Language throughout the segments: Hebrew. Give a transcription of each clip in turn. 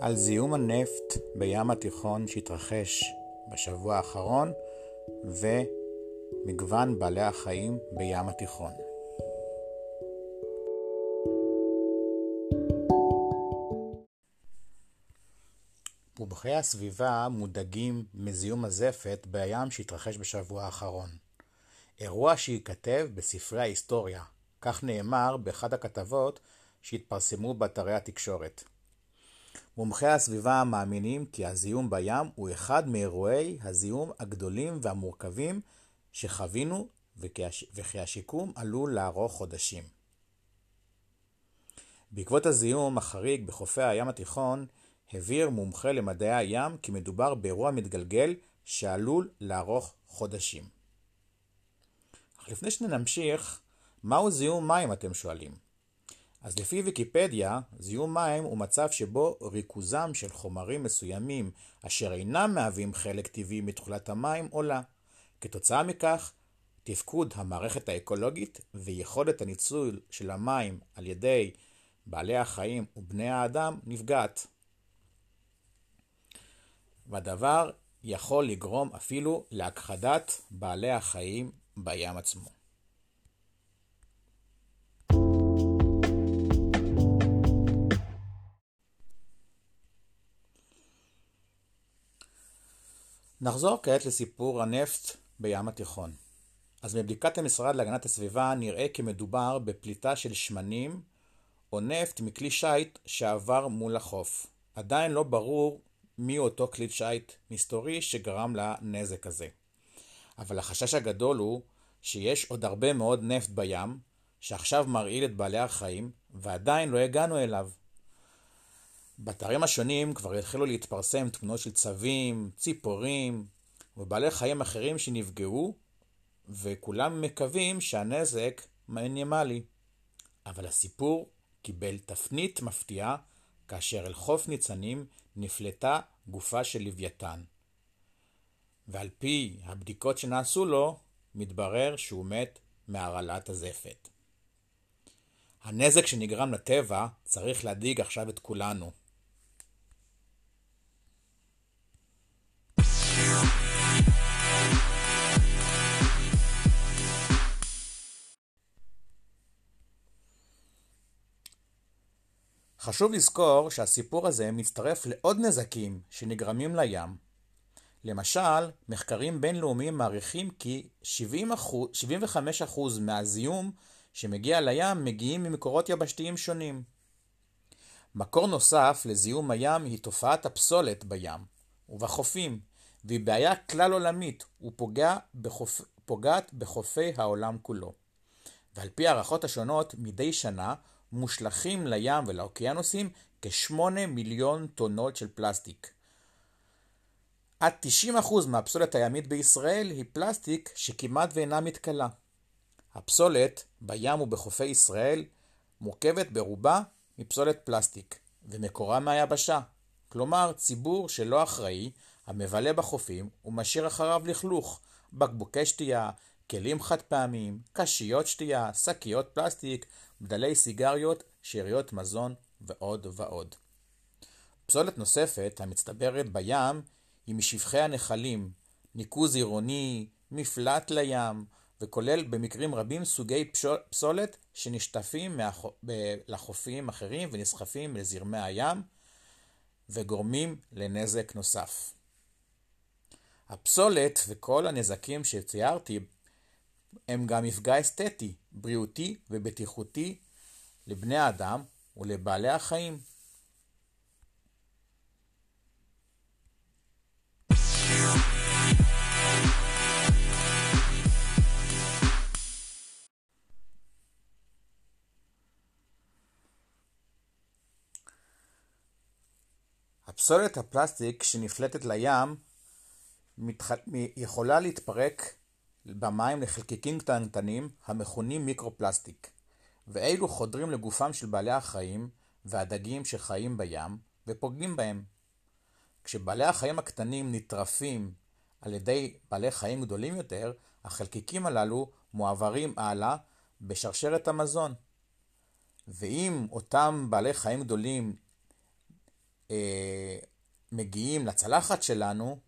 על זיהום הנפט בים התיכון שהתרחש בשבוע האחרון ומגוון בעלי החיים בים התיכון. מומחי הסביבה מודאגים מזיהום הזפת בים שהתרחש בשבוע האחרון. אירוע שייכתב בספרי ההיסטוריה, כך נאמר באחד הכתבות שהתפרסמו באתרי התקשורת. מומחי הסביבה מאמינים כי הזיהום בים הוא אחד מאירועי הזיהום הגדולים והמורכבים שחווינו וכי השיקום עלול לערוך חודשים. בעקבות הזיהום החריג בחופי הים התיכון, הבהיר מומחה למדעי הים כי מדובר באירוע מתגלגל שעלול לערוך חודשים. אך לפני שנמשיך, מהו זיהום מים אתם שואלים? אז לפי ויקיפדיה, זיהום מים הוא מצב שבו ריכוזם של חומרים מסוימים אשר אינם מהווים חלק טבעי מתכולת המים עולה. כתוצאה מכך, תפקוד המערכת האקולוגית ויכולת הניצול של המים על ידי בעלי החיים ובני האדם נפגעת. והדבר יכול לגרום אפילו להכחדת בעלי החיים בים עצמו. נחזור כעת לסיפור הנפט בים התיכון. אז מבדיקת המשרד להגנת הסביבה נראה כי מדובר בפליטה של שמנים או נפט מכלי שיט שעבר מול החוף. עדיין לא ברור מי אותו כלי שיט מסתורי שגרם לנזק הזה. אבל החשש הגדול הוא שיש עוד הרבה מאוד נפט בים, שעכשיו מרעיל את בעלי החיים, ועדיין לא הגענו אליו. באתרים השונים כבר התחילו להתפרסם תמונות של צבים, ציפורים ובעלי חיים אחרים שנפגעו, וכולם מקווים שהנזק מינימלי. אבל הסיפור קיבל תפנית מפתיעה כאשר אל חוף ניצנים נפלטה גופה של לוויתן. ועל פי הבדיקות שנעשו לו, מתברר שהוא מת מהרעלת הזפת. הנזק שנגרם לטבע צריך להדאיג עכשיו את כולנו. חשוב לזכור שהסיפור הזה מצטרף לעוד נזקים שנגרמים לים. למשל, מחקרים בינלאומיים מעריכים כי 70 75% מהזיהום שמגיע לים מגיעים ממקורות יבשתיים שונים. מקור נוסף לזיהום הים היא תופעת הפסולת בים ובחופים, והיא בעיה כלל עולמית ופוגעת בחופ... בחופי העולם כולו. ועל פי הערכות השונות, מדי שנה מושלכים לים ולאוקיינוסים כשמונה מיליון טונות של פלסטיק. עד 90% מהפסולת הימית בישראל היא פלסטיק שכמעט ואינה מתכלה. הפסולת בים ובחופי ישראל מורכבת ברובה מפסולת פלסטיק, ומקורה מהיבשה. כלומר, ציבור שלא אחראי, המבלה בחופים ומשאיר אחריו לכלוך, בקבוקי שתייה, כלים חד פעמיים, קשיות שתייה, שקיות פלסטיק, בדלי סיגריות, שאריות מזון ועוד ועוד. פסולת נוספת המצטברת בים היא משפכי הנחלים, ניקוז עירוני, מפלט לים, וכולל במקרים רבים סוגי פסולת שנשטפים לחופים אחרים ונסחפים לזרמי הים וגורמים לנזק נוסף. הפסולת וכל הנזקים שציירתי הם גם מפגע אסתטי, בריאותי ובטיחותי לבני האדם ולבעלי החיים. הפסולת הפלסטיק שנפלטת לים יכולה להתפרק במים לחלקיקים קטנטנים המכונים מיקרופלסטיק, ואלו חודרים לגופם של בעלי החיים והדגים שחיים בים ופוגעים בהם. כשבעלי החיים הקטנים נטרפים על ידי בעלי חיים גדולים יותר, החלקיקים הללו מועברים הלאה בשרשרת המזון. ואם אותם בעלי חיים גדולים אה, מגיעים לצלחת שלנו,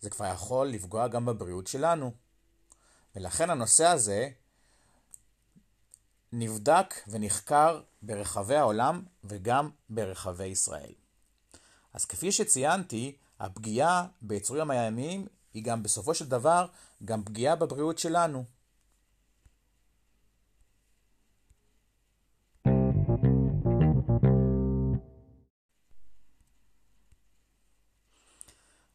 זה כבר יכול לפגוע גם בבריאות שלנו. ולכן הנושא הזה נבדק ונחקר ברחבי העולם וגם ברחבי ישראל. אז כפי שציינתי, הפגיעה ביצורים הימיים היא גם בסופו של דבר גם פגיעה בבריאות שלנו.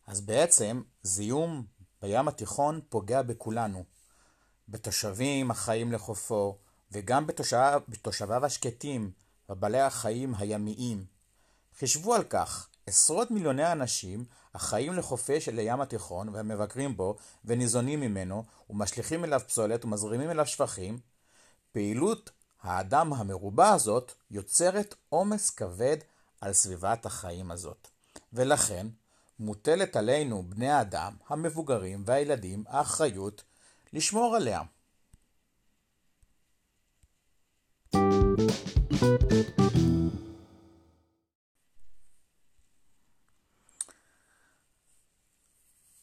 אז בעצם זיהום בים התיכון פוגע בכולנו, בתושבים החיים לחופו, וגם בתושב, בתושביו השקטים, בבעלי החיים הימיים. חישבו על כך, עשרות מיליוני אנשים החיים לחופי של הים התיכון והמבקרים בו וניזונים ממנו ומשליכים אליו פסולת ומזרימים אליו שפכים, פעילות האדם המרובה הזאת יוצרת עומס כבד על סביבת החיים הזאת. ולכן מוטלת עלינו, בני האדם, המבוגרים והילדים, האחריות לשמור עליה.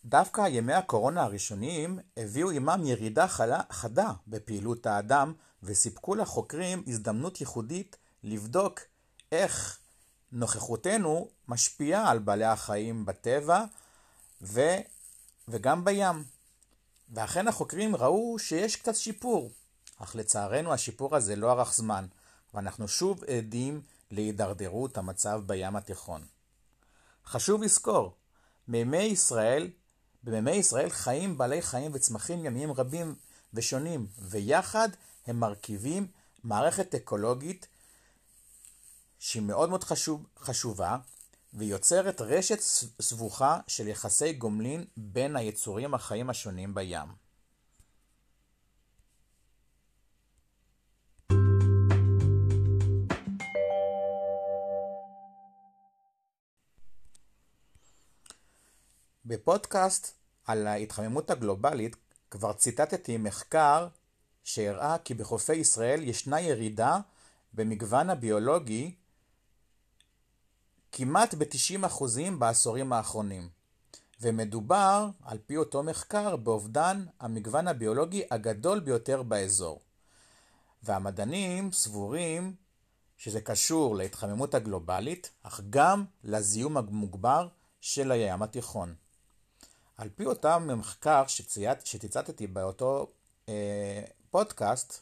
דווקא ימי הקורונה הראשונים הביאו עמם ירידה חדה בפעילות האדם וסיפקו לחוקרים הזדמנות ייחודית לבדוק איך נוכחותנו משפיעה על בעלי החיים בטבע ו... וגם בים. ואכן החוקרים ראו שיש קצת שיפור, אך לצערנו השיפור הזה לא ארך זמן, ואנחנו שוב עדים להידרדרות המצב בים התיכון. חשוב לזכור, מימי ישראל, במימי ישראל חיים בעלי חיים וצמחים ימיים רבים ושונים, ויחד הם מרכיבים מערכת אקולוגית שהיא מאוד מאוד חשוב, חשובה, ויוצרת רשת סבוכה של יחסי גומלין בין היצורים החיים השונים בים. בפודקאסט על ההתחממות הגלובלית כבר ציטטתי מחקר שהראה כי בחופי ישראל ישנה ירידה במגוון הביולוגי כמעט ב-90% בעשורים האחרונים. ומדובר, על פי אותו מחקר, באובדן המגוון הביולוגי הגדול ביותר באזור. והמדענים סבורים שזה קשור להתחממות הגלובלית, אך גם לזיהום המוגבר של הים התיכון. על פי אותם מחקר שציטטתי באותו אה, פודקאסט,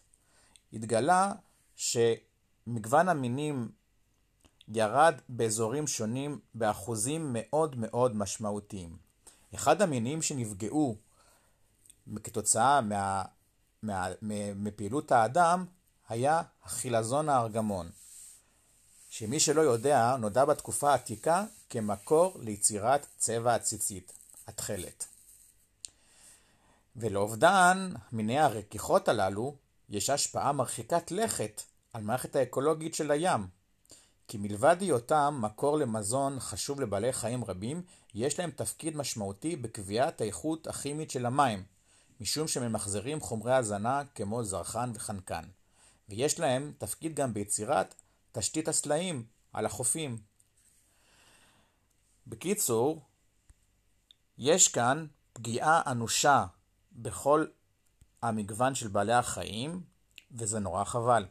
התגלה שמגוון המינים ירד באזורים שונים באחוזים מאוד מאוד משמעותיים. אחד המינים שנפגעו כתוצאה מה, מה, מפעילות האדם היה החילזון הארגמון, שמי שלא יודע, נודע בתקופה העתיקה כמקור ליצירת צבע הציצית, התכלת. ולאובדן מיני הרכיכות הללו יש השפעה מרחיקת לכת על מערכת האקולוגית של הים, כי מלבד היותם מקור למזון חשוב לבעלי חיים רבים, יש להם תפקיד משמעותי בקביעת האיכות הכימית של המים, משום שממחזרים חומרי הזנה כמו זרחן וחנקן, ויש להם תפקיד גם ביצירת תשתית הסלעים על החופים. בקיצור, יש כאן פגיעה אנושה בכל המגוון של בעלי החיים, וזה נורא חבל.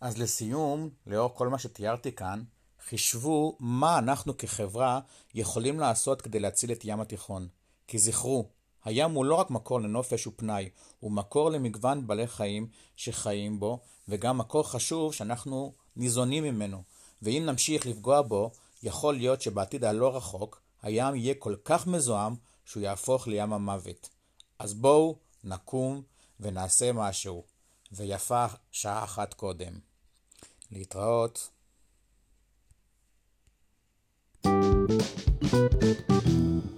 אז לסיום, לאור כל מה שתיארתי כאן, חישבו מה אנחנו כחברה יכולים לעשות כדי להציל את ים התיכון. כי זכרו, הים הוא לא רק מקור לנופש ופנאי, הוא מקור למגוון בעלי חיים שחיים בו, וגם מקור חשוב שאנחנו ניזונים ממנו. ואם נמשיך לפגוע בו, יכול להיות שבעתיד הלא רחוק, הים יהיה כל כך מזוהם שהוא יהפוך לים המוות. אז בואו נקום ונעשה משהו, ויפה שעה אחת קודם. להתראות. thank you